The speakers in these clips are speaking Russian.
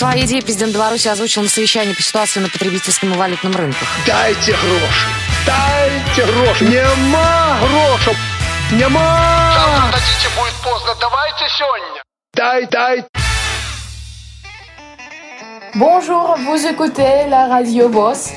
Свои идеи президент Беларуси озвучил на совещании по ситуации на потребительском и валютном рынках. Дайте гроши! Дайте гроши! Нема грошей! Нема! Завтра дадите, будет поздно. Давайте сегодня. Дай, дай! Bonjour, vous écoutez la radio VOS.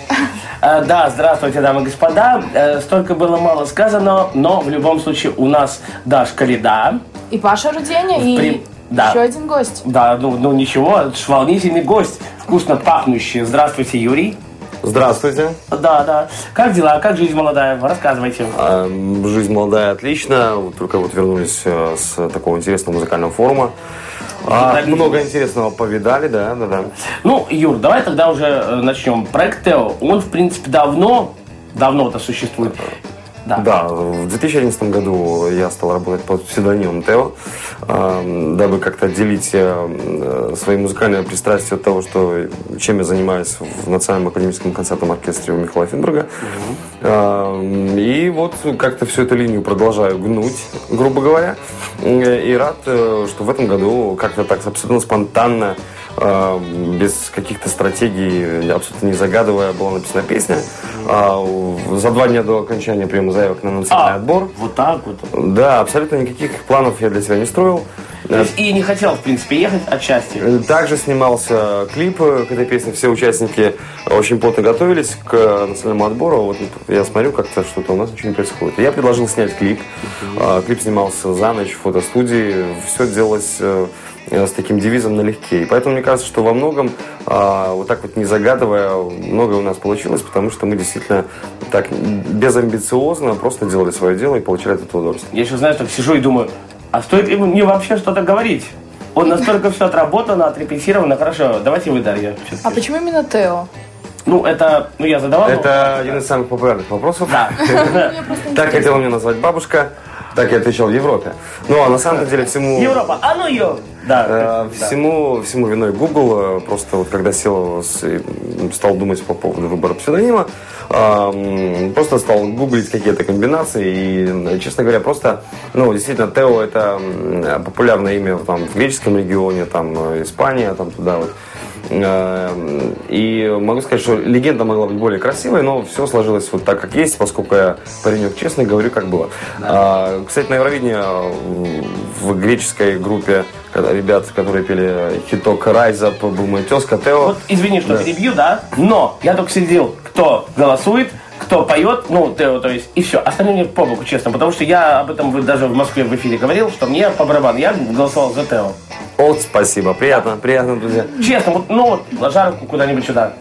Э, Да, здравствуйте, дамы и господа. Э, Столько было мало сказано, но в любом случае у нас Дашка Лида. И Паша Руденя, и При- да. еще один гость. Да, ну, ну ничего, это ж волнительный гость, вкусно пахнущий. Здравствуйте, Юрий. Здравствуйте. Да, да. Как дела? Как жизнь молодая? Рассказывайте. А, Жизнь молодая, отлично. Вот Только вот вернулись э, с такого интересного музыкального форума. А, много интересного повидали, да, да, да. Ну, Юр, давай тогда уже э, начнем. Проект Тео, он, в принципе, давно, давно-то существует. Да. Да, в 2011 году я стал работать под псевдонимом Тео, э, дабы как-то отделить э, свои музыкальные пристрастия от того, что, чем я занимаюсь в Национальном академическом концертном оркестре у Михаила Финберга. Э, И вот как-то всю эту линию продолжаю гнуть, грубо говоря. Э, И рад, э, что в этом году как-то так абсолютно спонтанно э, без каких-то стратегий, абсолютно не загадывая, была написана песня. А, За два дня до окончания приема заявок на национальный А, отбор. вот так вот. Да, абсолютно никаких планов я для себя не строил. То есть и не хотел, в принципе, ехать отчасти. Э, Также снимался клип э, к этой песне. Все участники очень плотно готовились к э, национальному отбору. Вот я смотрю, как-то что-то у нас ничего не происходит. Я предложил снять клип. А, Клип снимался за ночь в фотостудии. Все делалось с таким девизом налегке. И поэтому мне кажется, что во многом, а, вот так вот не загадывая, многое у нас получилось, потому что мы действительно так безамбициозно просто делали свое дело и получали от этого удовольствие. Я еще, знаешь, так сижу и думаю, а стоит ему мне вообще что-то говорить? Он настолько все отработано, отрепетировано. Хорошо, давайте вы, Дарья. А почему именно Тео? Ну, это, ну, я задавал. Это один из самых популярных вопросов. Да. Так хотела меня назвать бабушка, так я отвечал в Европе. Ну, а на самом деле всему... Европа, а ну ее! э, Да. да. Всему, всему виной Google. Просто вот когда сел, стал думать по поводу выбора псевдонима, просто стал гуглить какие-то комбинации. И, честно говоря, просто, ну, действительно, Тео это популярное имя там, в греческом регионе, там, э, Испания, там туда вот. Э, И могу сказать, что легенда могла быть более красивой, но все сложилось вот так, как есть, поскольку я паренек честный, говорю, как было. А, Кстати, на Евровидении э, в греческой группе ребят, которые пели хиток Up, был мой тезка Тео. Вот извини, что Да. перебью, да, но я только следил, кто голосует, кто поет, ну, Тео, то есть, и все. Остальные мне по боку, честно, потому что я об этом даже в Москве в эфире говорил, что мне по барабану, я голосовал за Тео. О, спасибо, приятно, приятно, друзья. Честно, вот, ну, вот, ложа руку куда-нибудь сюда.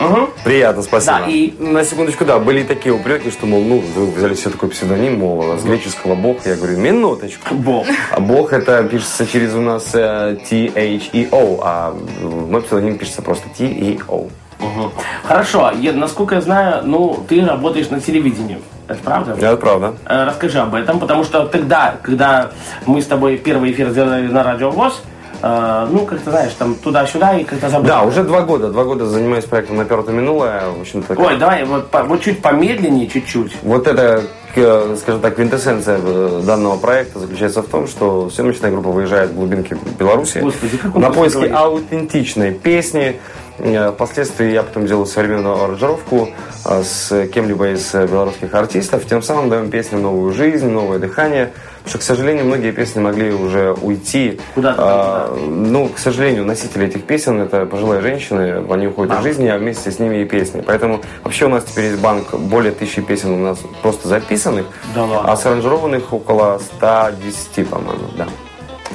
Мгм. Приятно, спасибо. Да, и- На секундочку, да, были такие упреки, что, мол, ну, вы взяли себе такой псевдоним, мол, с греческого бог. Я говорю, минуточку. Бог. А бог это пишется через у нас э, T-H-E-O, а мой псевдоним пишется просто T-E-O. Мгм. Хорошо, я- насколько я знаю, ну, ты работаешь на телевидении. Это правда? Это правда. Э, Расскажи об этом, потому что тогда, когда мы с тобой первый эфир сделали на Радио ВОЗ, э, ну, как ты знаешь, там туда-сюда и как-то забыл. Да, уже два года. Два года занимаюсь проектом «Наперто минулое». В общем-то, Ой, давай вот, по- вот чуть помедленнее, чуть-чуть. Вот это, к- скажем так, квинтэссенция э, данного проекта заключается в том, что съемочная группа выезжает в глубинки Беларуси Господи, на поиски говорит. аутентичной песни. Э, Впоследствии я потом делаю современную аранжировку э, с кем-либо из э, белорусских артистов. Тем самым даем песням новую жизнь, новое дыхание. Потому что, к сожалению, многие песни могли уже уйти. Куда-то там, А, Ну, к сожалению, носители этих песен это пожилые женщины, они уходят из жизни, а вместе с ними и песни. Поэтому вообще у нас теперь есть банк более тысячи песен у нас просто записанных, Да ладно. а саранжированных около 110, по-моему, да.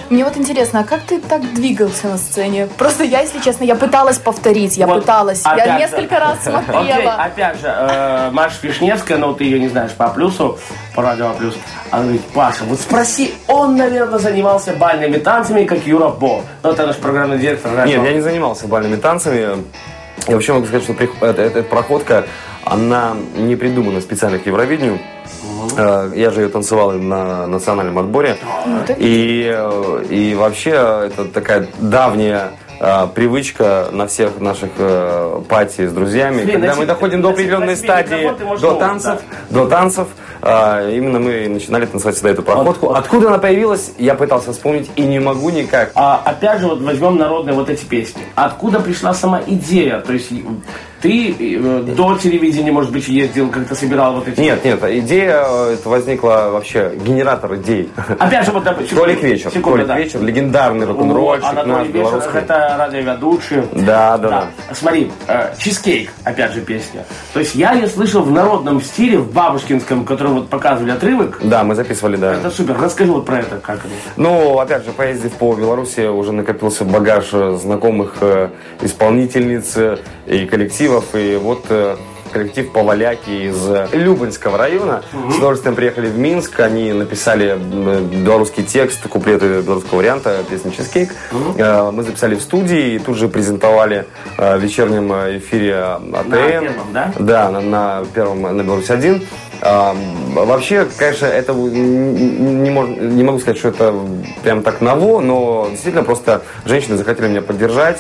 Мне вот интересно, а как ты так двигался на сцене? Просто я, если честно, я пыталась повторить, я Вот пыталась. Я же. несколько раз Окей, смотрела. опять же, э, Маша Вишневская, ну ты ее не знаешь по плюсу, по радио плюс. Она говорит, Паша, вот спроси, он, наверное, занимался бальными танцами, как Юра Бо. Ну, это наш программный директор радио. Нет, я не занимался бальными танцами. Я вообще могу сказать, что прих- эта, эта проходка, она не придумана специально к Евровидению. Э, Я же ее танцевал и на национальном отборе. Ну, И, э, и вообще это такая давняя а, привычка на всех наших э, пати с друзьями. Блин, Когда значит, мы доходим до значит, определенной возьми стадии, микрофон, до танцев, до танцев, а, именно мы начинали танцевать всегда эту проходку. вот. Откуда она появилась, я пытался вспомнить и не могу никак. А, опять же, вот возьмем народные вот эти песни. Откуда пришла сама идея? То есть ты э, до телевидения, может быть, ездил, как-то собирал вот эти... Нет, нет, идея э, это возникла вообще, генератор идей. Опять же, вот, допустим... Толик Вечер, секунду, Толик да. Вечер, легендарный рок-н-ролльщик Анатолий наш, Вечер, белорусский. это радиоведущий. Да, да, да. Смотри, э, чизкейк, опять же, песня. То есть я ее слышал в народном стиле, в бабушкинском, который вот показывали отрывок. Да, мы записывали, да. Это супер. Расскажи вот про это, как это. Ну, опять же, поездив по Беларуси, уже накопился багаж э, знакомых э, исполнительниц э, и коллективов. И вот э, коллектив Поваляки из э, Любанского района с удовольствием приехали в Минск. Они написали э, белорусский текст, куплеты белорусского варианта песни «Чизкейк». Э, Мы записали в студии и тут же презентовали в вечернем эфире АТН. первом, да? Да, на, на первом, на Беларусь-1. А, вообще, конечно, это не, мож- не могу сказать, что это прям так ново, но действительно просто женщины захотели меня поддержать,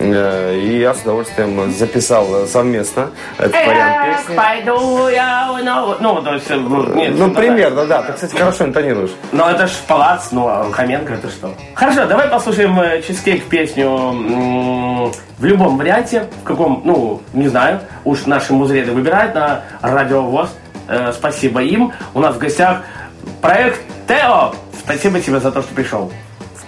и я с удовольствием записал совместно этот вариант песни. пойду я, ну, ну, то есть, э, ну, нет, Ну, ну, примерно, да. Ты, кстати, хорошо интонируешь. Ну, это ж палац, ну, а Хоменко это что? Хорошо, давай послушаем э, Чизкейк песню в любом варианте, в каком, ну, не знаю, уж наши музреды выбирают на радиовоз. Э, спасибо им. У нас в гостях проект Тео. Спасибо тебе за то, что пришел.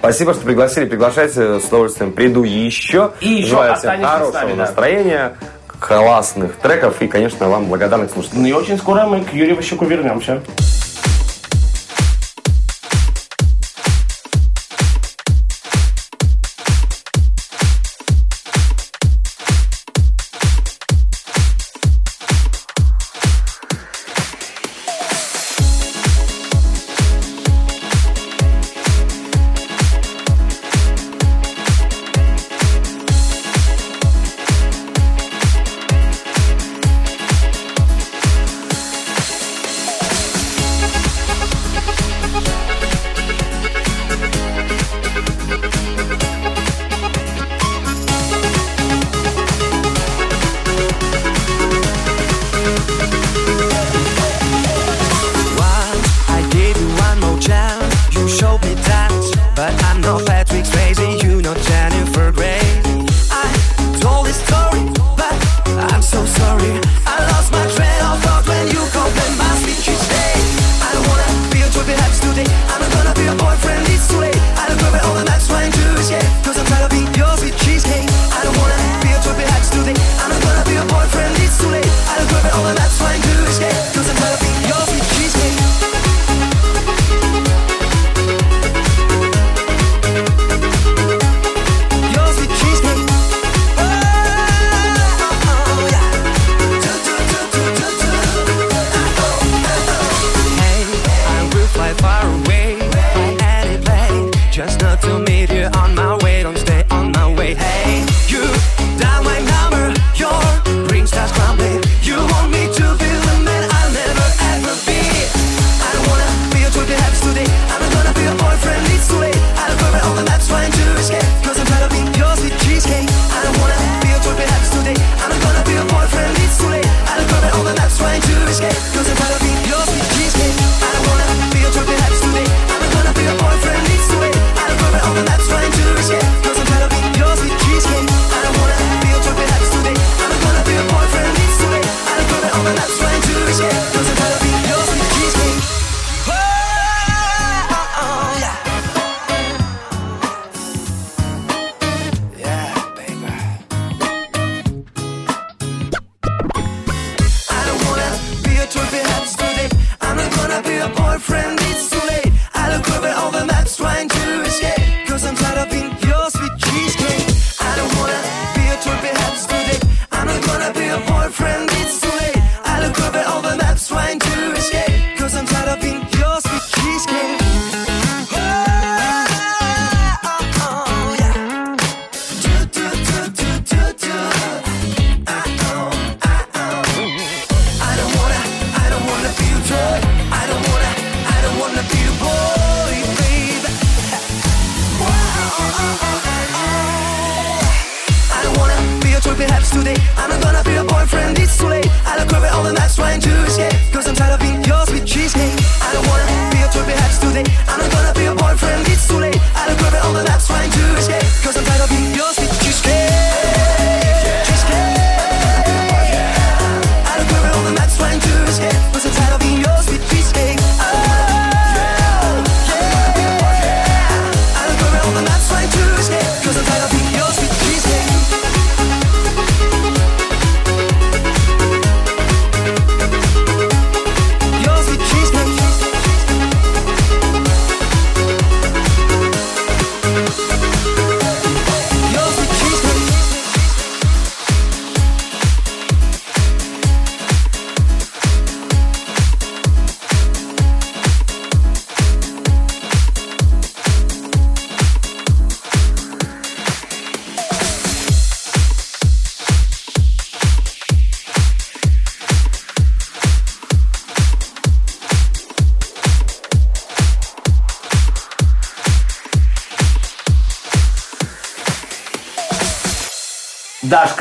Спасибо, что пригласили. Приглашайте, с удовольствием приду еще. И еще Желаю всем хорошего нами, да. настроения, классных треков и, конечно, вам благодарных слушателей. Ну и очень скоро мы к Юрию Ващуку вернемся.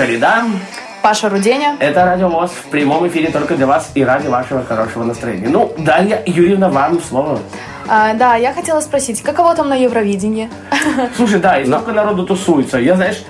Лида, Паша Руденя. это Радио ВОЗ в прямом эфире только для вас и ради вашего хорошего настроения. Ну, Дарья Юрьевна, вам слово. А, да, я хотела спросить, каково там на Евровидении? Слушай, да, и столько народу тусуется. Я, знаешь,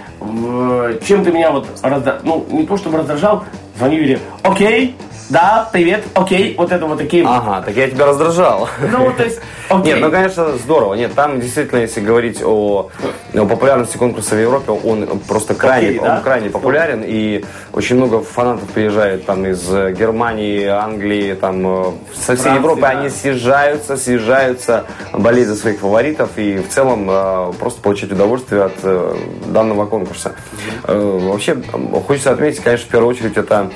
чем ты меня вот разда... Ну, не то чтобы раздражал, звоню Юре. Окей, да, привет, окей. Вот это вот такие... Ага, так я тебя раздражал. Ну, вот, то есть, окей. Нет, ну, конечно, здорово. Нет, там действительно, если говорить о, о популярности конкурса в Европе, он просто крайне, Окей, да? он крайне популярен, и очень много фанатов приезжает там из э, Германии, Англии, там э, со всей Франции, Европы, да. они съезжаются, съезжаются, болеть за своих фаворитов и в целом э, просто получить удовольствие от данного конкурса. Вообще, хочется отметить, конечно, в первую очередь, это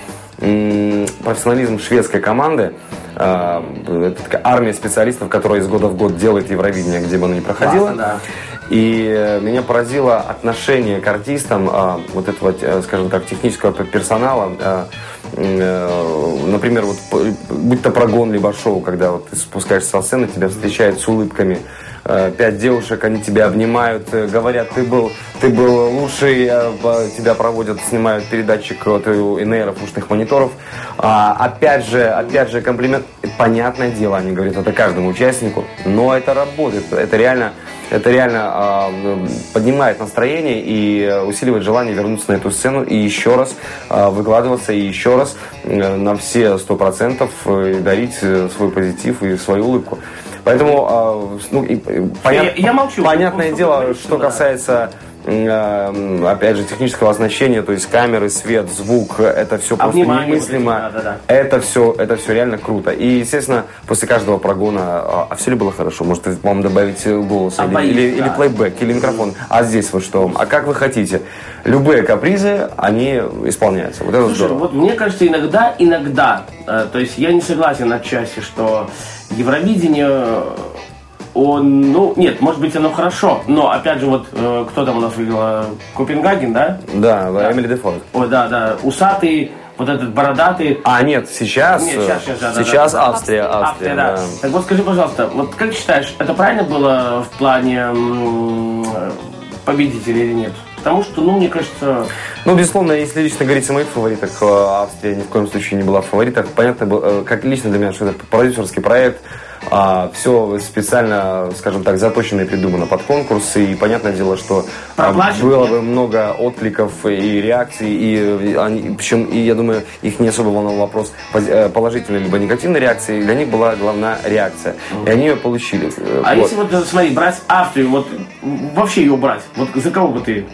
профессионализм шведской команды. Э, Это такая армия специалистов, которая из года в год делает Евровидение, где бы оно ни проходило. Классно, да. И э, меня поразило отношение к артистам э, вот этого, э, скажем так, технического персонала. э, Например, вот будь то прогон либо шоу, когда вот ты спускаешься со сцены, тебя встречают с улыбками. Э, Пять девушек, они тебя обнимают, э, говорят, ты был, ты был лучший, э, тебя проводят, снимают передатчик от ИНРов, ушных мониторов. А, Опять же, опять же, комплимент. Понятное дело, они говорят это каждому участнику, но это работает, это реально это реально м, поднимает настроение и э, усиливает желание вернуться на эту сцену и еще раз а, выкладываться и еще раз э, на все сто процентов э, дарить э, свой позитив и свою улыбку. Поэтому, а, ну, и, понят- Я- я молчу. понятное дело, что касается опять же, технического оснащения, то есть камеры, свет, звук, это все просто внимание немыслимо. эти, да-да-да. Это все, это все реально круто. И, естественно, после каждого прогона, а, а все ли было хорошо? Может, вам добавить э, голос А или, боюсь, или, да. или плейбэк, или микрофон. А здесь вот что? А как вы хотите? Любые капризы, они исполняются. Вот это Слушай, здорово. вот мне кажется, иногда, иногда, э, то есть я не согласен отчасти, что Евровидение, он, ну, нет, может быть, оно хорошо, но, опять же, вот, э, кто там у нас выиграл? Копенгаген, да? Да, Эмили Дефорт. Ой, да, да, усатый, вот этот бородатый. А, нет, сейчас, Нет, сейчас, сейчас, да, да, сейчас да, да. Австрия, Австрия, Австрия, да. да. Так вот, скажи, пожалуйста, вот как считаешь, это правильно было в плане победителя или нет? Потому что, ну, мне кажется, Ну, безусловно, если лично говорить о моих фаворитах, э, Австрия ни в коем случае не была в фаворитах. Понятно, было, э, как лично для меня, что это продюсерский проект, все специально, скажем так, заточено и придумано под конкурс. И понятное дело, что а, было бы много откликов и реакций, и они, причем, и я думаю, их не особо волновал вопрос э, положительной либо негативной реакции. Для них была главная реакция. И они ее получили. А вот. если вот, смотри, брать Австрию, вот вообще ее брать, вот за кого бы ты?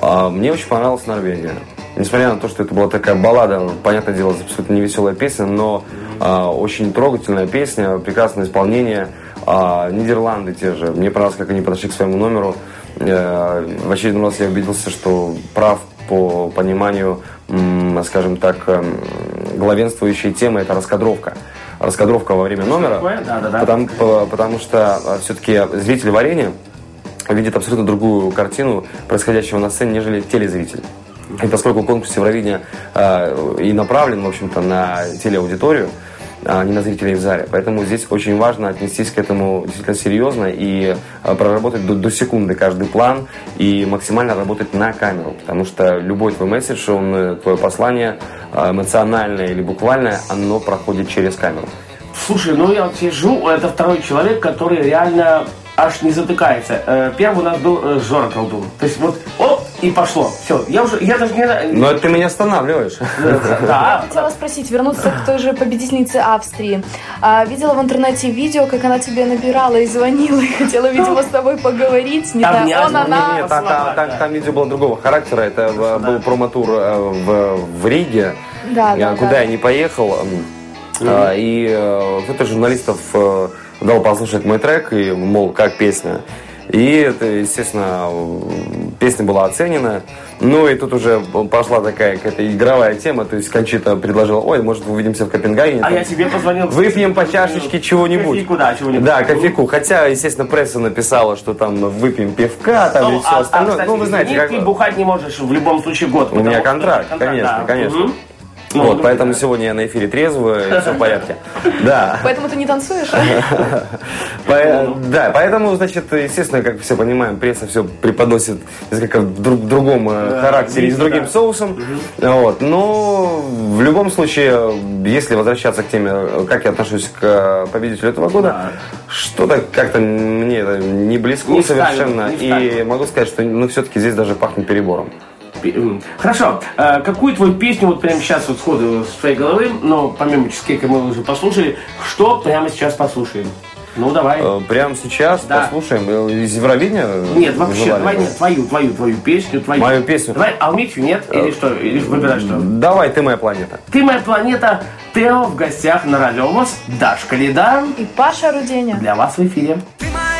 А, Мне очень понравилась Норвегия. Несмотря на то, что это была такая баллада, понятное дело, абсолютно не веселая песня, но а, очень трогательная песня, прекрасное исполнение. А, Нидерланды те же. Мне понравилось, как они подошли к своему номеру. Э, В очередной раз я убедился, что прав по пониманию, скажем так, эм, главенствующей темы это раскадровка. Раскадровка во время номера. такое? Да-да-да. Потому, по- потому что все-таки зритель варенья видит абсолютно другую картину происходящего на сцене, нежели телезритель. И поскольку конкурс Евровидения э, и направлен, в общем-то, на телеаудиторию, а не на зрителей в зале. Поэтому здесь очень важно отнестись к этому действительно серьезно и а, проработать до, до секунды каждый план и максимально работать на камеру. Потому что любой твой месседж, он, э, твое послание а, эмоциональное или буквальное, оно проходит через камеру. Слушай, ну я вот сижу, это второй человек, который реально аж не затыкается. Э, Первый у нас был э, Жора Колдун. То есть вот, оп, и пошло. Все, я уже, я даже не... Но это ты меня останавливаешь. Да, Хотела спросить, вернуться к той же победительнице Австрии. А, видела в интернете видео, как она тебе набирала и звонила, и хотела, видимо, с тобой поговорить. Не знаю, Обнять, он, она. Нет, там, там- видео было другого характера. Это э, был промо-тур э, в, в Риге, Да, э, да, куда да. я не поехал. э, И э, кто-то из журналистов э, дал послушать мой трек, и, мол, как песня. И это, естественно, э, песня была оценена. Ну и тут уже пошла такая какая-то игровая тема. То есть Кончита предложила, ой, может, увидимся в Копенгагене. А там я тебе позвонил. Выпьем по чашечке чего-нибудь. Кофейку, да, чего-нибудь. Да, кофейку. Хотя, естественно, пресса написала, что там выпьем пивка, там и Ну, все а- а, остальное. кстати, ну, вы знаете, извини, как... ты бухать не можешь в любом случае год. У меня контракт, это конечно, да. конечно. Мгм. Ну, вот, ну, поэтому да. сегодня я на эфире трезвый, все в порядке. Да. Поэтому ты не танцуешь? По- Да, поэтому, значит, естественно, как все понимаем, пресса все преподносит несколько в друг- другом э, характере и с другим соусом. Вот. Но в любом случае, если возвращаться к теме, как я отношусь к э, победителю этого года, Да. что-то как-то мне это не близко совершенно. и могу сказать, что ну, все-таки здесь даже пахнет перебором. Хорошо. Э, Какую твою песню вот прямо сейчас вот сходу с твоей головы, но помимо чизкейка мы уже послушали, что прямо сейчас послушаем? Ну, давай. Э, Прямо сейчас Да. послушаем э, из Евровидения. э, Нет, вообще, давай нет, твою, твою, твою песню, твою. Мою песню? Э, Давай Алмитью, нет? Или что? Или выбирай что? Давай, ты моя планета. Ты моя планета, Тео в гостях на радио ВОЗ, Дашка Лида. И Паша Руденя. Для вас в эфире. Ты моя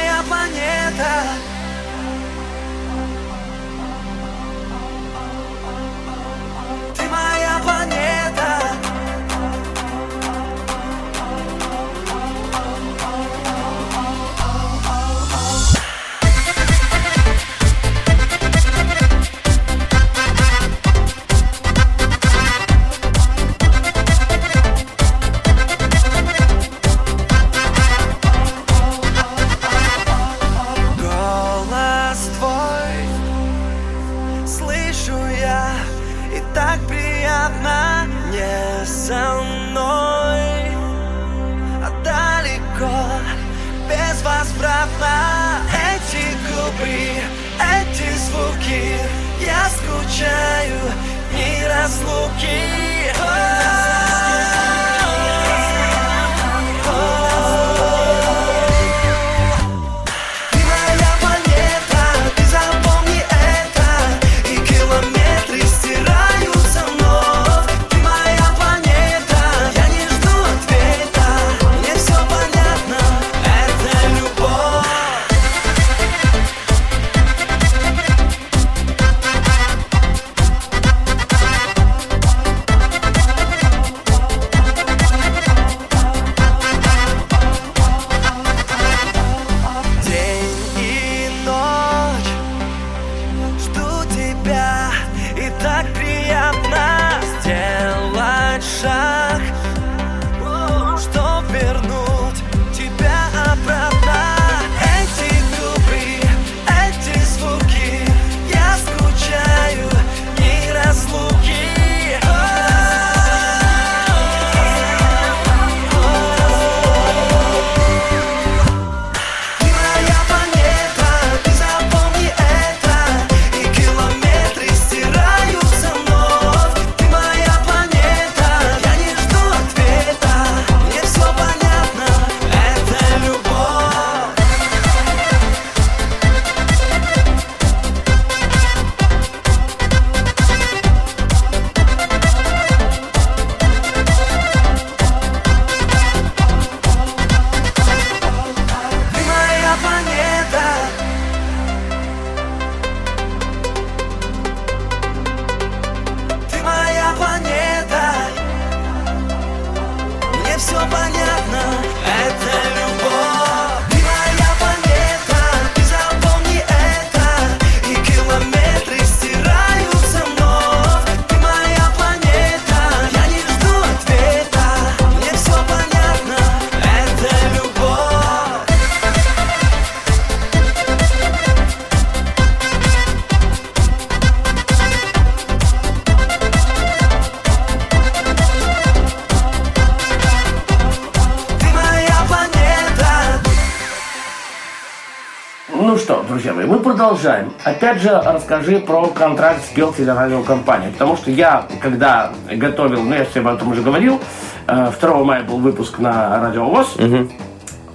продолжаем. Опять же, расскажи про контракт с Белтелерадиокомпанией. Потому что я, когда готовил, ну, я тебе об этом уже говорил, э, 2 мая был выпуск на Радио ВОЗ.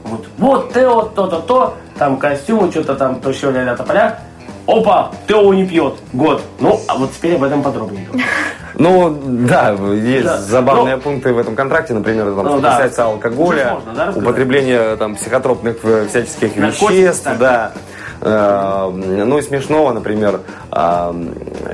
Вот, вот Тео, то-то, то, там костюмы, что-то там, то все, ля-ля, тополя. Опа, Тео не пьет. Год. Ну, а вот теперь об этом подробнее. Ну, да, есть Да. забавные Ну, пункты в этом контракте, например, там, Ну, что да. касается алкоголя, можно, да, рассказать? употребления там психотропных э, всяческих Наркотиков, веществ, так. да. Э, Ну и смешного, например, э,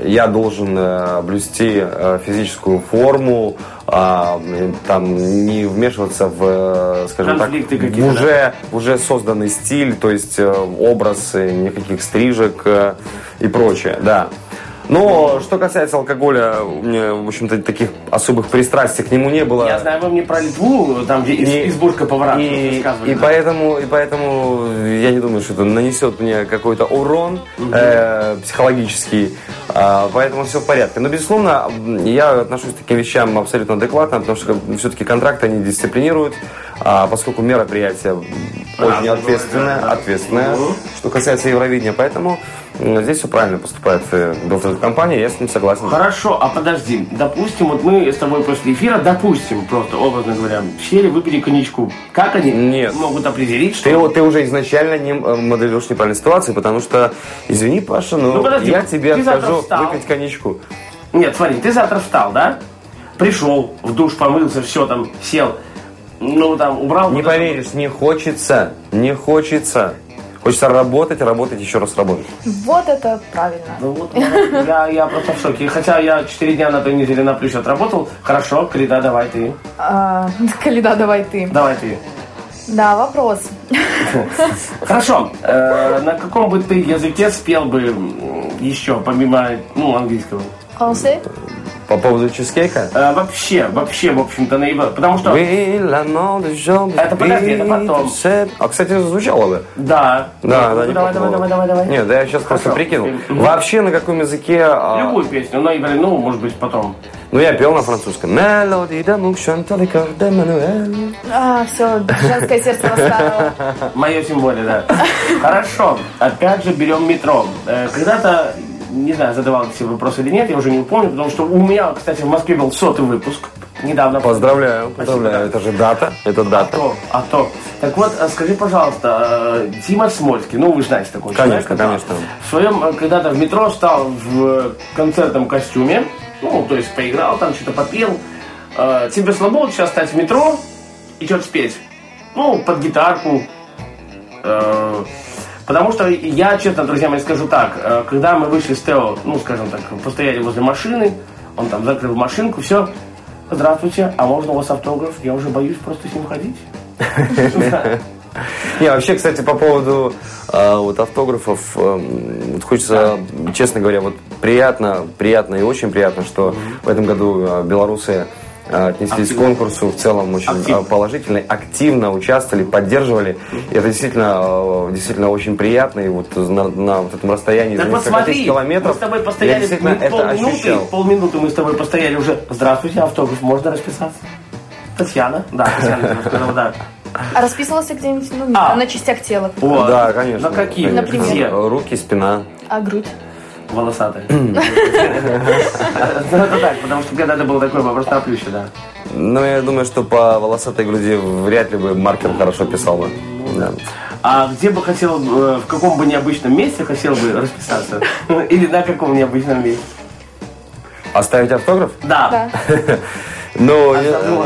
я должен э, блюсти э, физическую форму, а, там не вмешиваться в, э, скажем так, Конфликты в какие-то, уже, в уже созданный стиль, то есть образ, никаких стрижек и прочее, да. Но что касается алкоголя, у меня, в общем-то, таких особых пристрастий к нему не было. Я знаю, вы мне про Литву, там, где И- избушка повара и, и да. поэтому, и поэтому я не думаю, что это нанесет мне какой-то урон э, психологический. А, поэтому все в порядке. Но, безусловно, я отношусь к таким вещам абсолютно адекватно, потому что все-таки контракты они дисциплинируют, а поскольку мероприятие очень Разное ответственное, да. ответственное, Мгм. что касается Евровидения. Поэтому здесь все правильно поступает э, компания, я с ним согласен. Хорошо, а подожди, допустим, вот мы с тобой после эфира, допустим, просто образно говоря, сели, выпили коньячку. Как они Нет. могут определить, что... Ты, вот- ты уже изначально не э, моделируешь неправильной ситуации, потому что, извини, Паша, но Ну, подожди, я тебе откажу встал. выпить коньячку. Нет, смотри, ты завтра встал, да? Пришел, в душ помылся, все там, сел, ну там, убрал... Не вот это поверишь, не хочется, не хочется. Хочется работать, работать, еще раз работать. Вот это правильно. Ну вот, я, я просто в шоке. Хотя я 4 дня на той неделе на плюс отработал. Хорошо, Крида, давай ты. А, Каледа, давай ты. Давай ты. Да, вопрос. Хорошо. э, на каком бы ты языке спел бы еще, помимо ну, английского? Français? По поводу чизкейка. Э, вообще, вообще, в общем-то, наиво. Потому что. Это подожди, это потом. А, кстати, звучало бы. Да. Да, да, давай, не давай, давай, давай, давай. Нет, да я сейчас просто прикинул. Вообще на каком языке... а, Любую песню, но ну, может быть, потом. Ну, я пел на французском. А, все, женское сердце расставило. Мое тем более, да. Хорошо. Опять же, берем метро. Э, Когда-то, не знаю, задавал себе вопрос или нет, я уже не помню, потому что у меня, кстати, в Москве был сотый выпуск. Недавно. Поздравляю, поздравляю. Это же дата, это А дата. то, а то. Так вот, а скажи, пожалуйста, э, Дима Смольский, ну вы знаете такой Конечно, человек. да, конечно. В своем, э, когда-то в метро стал в концертном костюме, ну, то есть поиграл там, что-то попел. Э, Тебе слабо вот сейчас стать в метро и что-то спеть? Ну, под гитарку. Потому что я, честно, друзья мои, скажу так, э, когда мы вышли с Тео, ну, скажем так, постояли возле машины, он там закрыл машинку, все, здравствуйте, а можно у вас автограф? Я уже боюсь просто с ним ходить. Не, вообще, кстати, по поводу э, вот автографов, э, вот хочется, честно говоря, вот приятно, приятно и очень приятно, что в этом году э, белорусы отнеслись Активно. к конкурсу в целом очень Активно. э, положительно, активно участвовали, поддерживали. И это действительно, э, действительно очень приятно. И вот на, на вот этом расстоянии Так за вот смотри, километров мы с тобой я постояли действительно минут это полминуты, ощущал. полминуты мы с тобой постояли уже. Здравствуйте, автограф, можно расписаться? Татьяна? Да, Татьяна я да. А расписывался где-нибудь ну, А. на частях тела? Вот. Да, конечно. На какие? Например? Где? Руки, спина. А грудь? Волосатые. Ну, это так, потому что когда-то был такой вопрос на плюсе, да. Ну, я думаю, что по волосатой груди вряд ли бы маркер хорошо писал бы. Да. А где бы хотел, э, в каком бы необычном месте хотел бы расписаться? Или на каком необычном месте? Оставить автограф? Да. Да. Ну, А я- ну,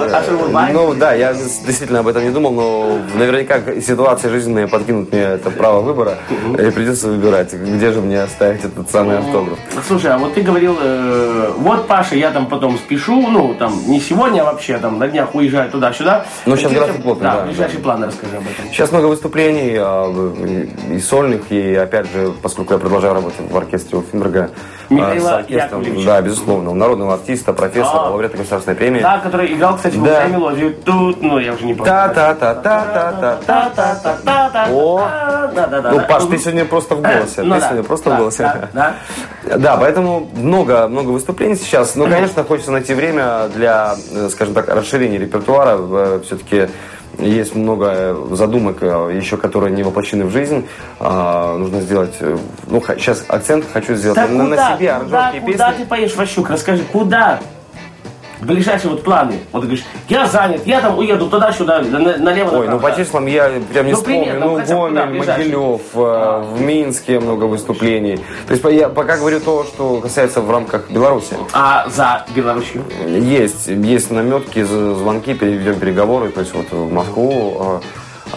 а ну да, я действительно об этом не думал, но наверняка ситуации жизненные подкинут мне это право выбора, и придется выбирать, где же мне оставить этот самый автограф. Слушай, а вот ты говорил, э, вот, Паша, я там потом спешу, ну, там, не сегодня, а вообще, там, на днях уезжаю туда-сюда. Ну, сейчас график плотный, Да, ближайшие планы расскажи об этом. Сейчас много выступлений, а, и сольных, и опять же, поскольку я продолжаю работать в оркестре у Финберга, с оркестром, да, безусловно, у народного артиста, профессора, лауреата государственной премии. Да, который играл, кстати, Да. да. мелодию. Тут, ну, я уже не помню. Та-та-та-та-та-та. О. Да, да, да. Ну, да. Паш, ты сегодня просто в голосе. Ну ты да, сегодня просто да, в голосе. Да, да. Да, поэтому много, много выступлений сейчас. Но, конечно, хочется найти время для, э, скажем так, расширения репертуара. Все-таки Есть много задумок, э, еще которые не воплощены в жизнь. А, нужно сделать... э, Ну, сейчас акцент хочу сделать Так на, на куда, себе, куда, аранжировки куда песни. ты поедешь, Ващук? Расскажи, куда? Ближайшие вот планы. Вот ты говоришь, я занят, я там уеду туда-сюда, на- налево, Ой, ну по числам я прям не Ну, вспомню. примерно, Ну, куда Гомель? Могилев, э, в Минске много выступлений. То есть я пока говорю то, что касается в рамках Беларуси. А за Белоруссию? Есть, есть наметки, звонки, переведем переговоры. То есть вот в Москву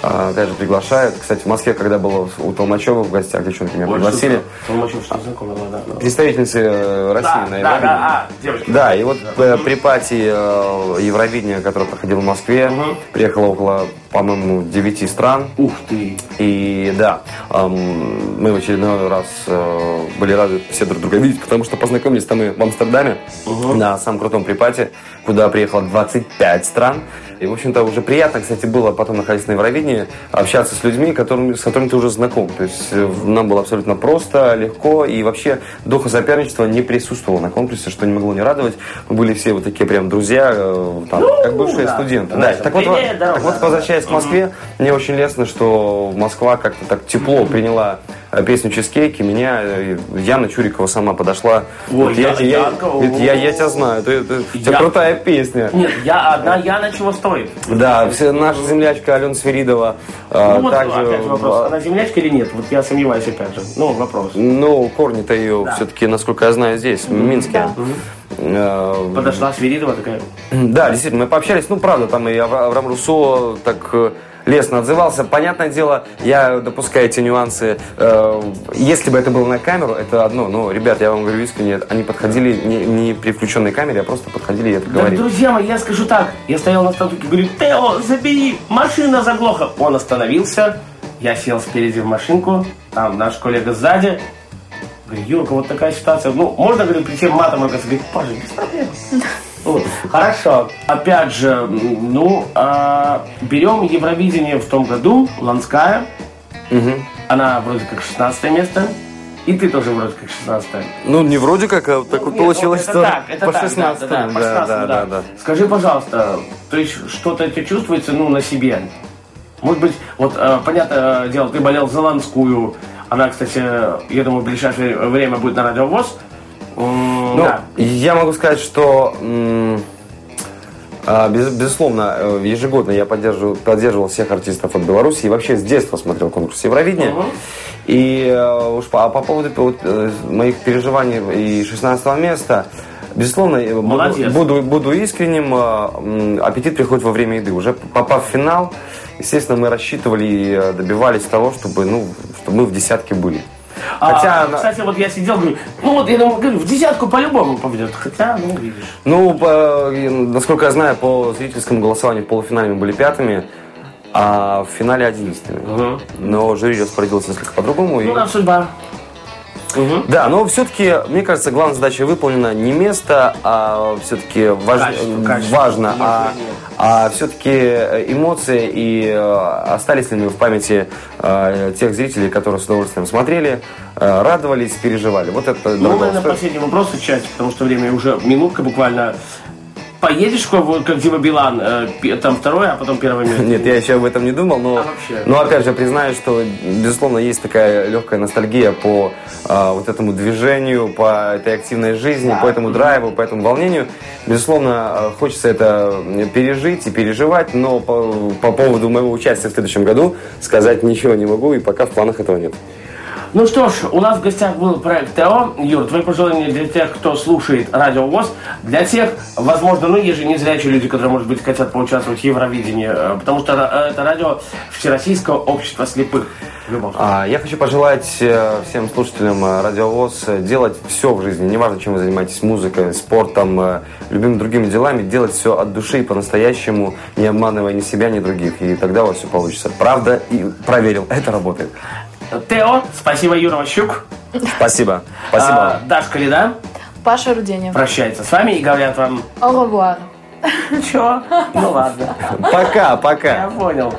э, э, опять же приглашают. Кстати, в Москве, когда было у Толмачева в гостях, девчонки меня Ой, пригласили. Толмачев, что знакомый, да, да. Представительницы э, России Да, на да, Евровидении. да, а, девочки. Да, и вот э, при пати э, Евровидения, который проходил в Москве, Мгм. приехало около, по-моему, 9 стран. Ух ты. И да, мы в очередной раз э, были рады все друг друга видеть, потому что познакомились там и в Амстердаме на самом крутом припате, куда приехало 25 стран. И, в общем-то, уже приятно, кстати, было потом находиться на Евровидении, общаться с людьми, которыми, с которыми ты уже знаком. То есть э, нам было абсолютно просто, легко, и вообще духа соперничества не присутствовало на конкурсе, что не могло не радовать. Мы были все вот такие прям друзья, э, там, как бывшие да. студенты. Да, Да, так вот, так вот, возвращаясь к Москве, мне очень лестно, что Москва как-то так тепло приняла песню «Чизкейк», и меня э, Яна Чурикова сама подошла. Ой, я, Я- я, я, я тебя знаю, ты, ты- у тебя крутая песня. Нет, я одна, я на чего стоит? Да, все, наша землячка Алена Сверидова э, Ну вот, также... опять вопрос, э, она землячка или нет? Вот я сомневаюсь опять же. Ну, вопрос. Ну, корни-то ее все-таки, насколько я знаю, здесь, в Минске. Э, Подошла Свиридова такая. Да, действительно, мы пообщались. Ну, правда, там и Авра- Авраам Руссо так э, лестно отзывался. Понятное дело, я допускаю эти нюансы. Э, Если бы это было на камеру, это одно. Но, ребят, я вам говорю искренне, они подходили не, не при включенной камере, а просто подходили и это Так, говорили. друзья мои, я скажу так. Я стоял на статуке, говорю, Тео, забери, машина заглохла. Он остановился, я сел спереди в машинку, там наш коллега сзади. Говорю, Юрка, вот такая ситуация. Ну, можно, говорю, при всем матом ругаться? Говорит, Паша, без проблем. Вот. Хорошо. Опять же, ну, а, берем Евровидение в том году, Ланская. Она вроде как 16 место. И ты тоже вроде как 16 Ну, не вроде как, а так вот нет, получилось, это что так, это по так, 16 да, да, да, по 16 да. да. Скажи, пожалуйста, то есть что-то это чувствуется, ну, на себе? Может быть, вот, э, понятное дело, ты болел за Ланскую, она, кстати, я думаю, в ближайшее время будет на Радио ВОЗ. М, Ну, да. я могу сказать, что а, без- безусловно, э, ежегодно я поддерживал, поддерживал всех артистов от Беларуси и вообще с детства смотрел конкурс Евровидения. Мгм. И э, уж по, а по поводу вот, э, моих переживаний и 16 места, безусловно, буду, буду, буду искренним, аппетит приходит во время еды. Уже попав в финал, естественно, мы рассчитывали и добивались того, чтобы, ну, чтобы мы в десятке были. А, Хотя, на- кстати, вот я сидел, говорю, ну вот я думаю, говорю, в десятку по-любому попадет. Хотя, ну, видишь. Ну, по- и, насколько я знаю, по зрительскому голосованию мы были пятыми, а в финале одиннадцатыми. Мгм. Но жюри распорядилось несколько по-другому. и- Ну, да, судьба. Мгм. Да, но все-таки, мне кажется, главная задача выполнена не место, а все-таки Качество, качество. важно, а, а все-таки эмоции и э, остались ли мы в памяти э, тех зрителей, которые с удовольствием смотрели, э, радовались, переживали. Вот это Ну, наверное, стоит. последний вопрос часть, потому что время уже минутка буквально. Поедешь, как, Дима Билан, э, там второе, а потом первое место? Нет, я еще об этом не думал, но, А вообще? но опять же признаю, что безусловно есть такая легкая ностальгия по а, вот этому движению, по этой активной жизни, по этому драйву, по этому волнению. Безусловно, а, хочется это пережить и переживать, но по, по поводу моего участия в следующем году сказать ничего не могу, и пока в планах этого нет. Ну что ж, у нас в гостях был проект ТО. Юр, твои пожелания для тех, кто слушает Радио ВОЗ, для тех, возможно, ну, есть же незрячие люди, которые, может быть, хотят поучаствовать в Евровидении, э, потому что э, это радио Всероссийского общества слепых. А, Я хочу пожелать э, всем слушателям Радио ВОЗ делать все в жизни, неважно, чем вы занимаетесь, музыкой, спортом, любыми другими делами, делать все от души и по-настоящему, не обманывая ни себя, ни других. И тогда у вас все получится. Правда, и проверил, это работает. Тео, спасибо, Юра Ващук. Спасибо. Спасибо. А, Дашка Лида Паша Руденев. прощается с вами и говорят вам, Au revoir. чё? Ну ладно, Пока, пока. я понял.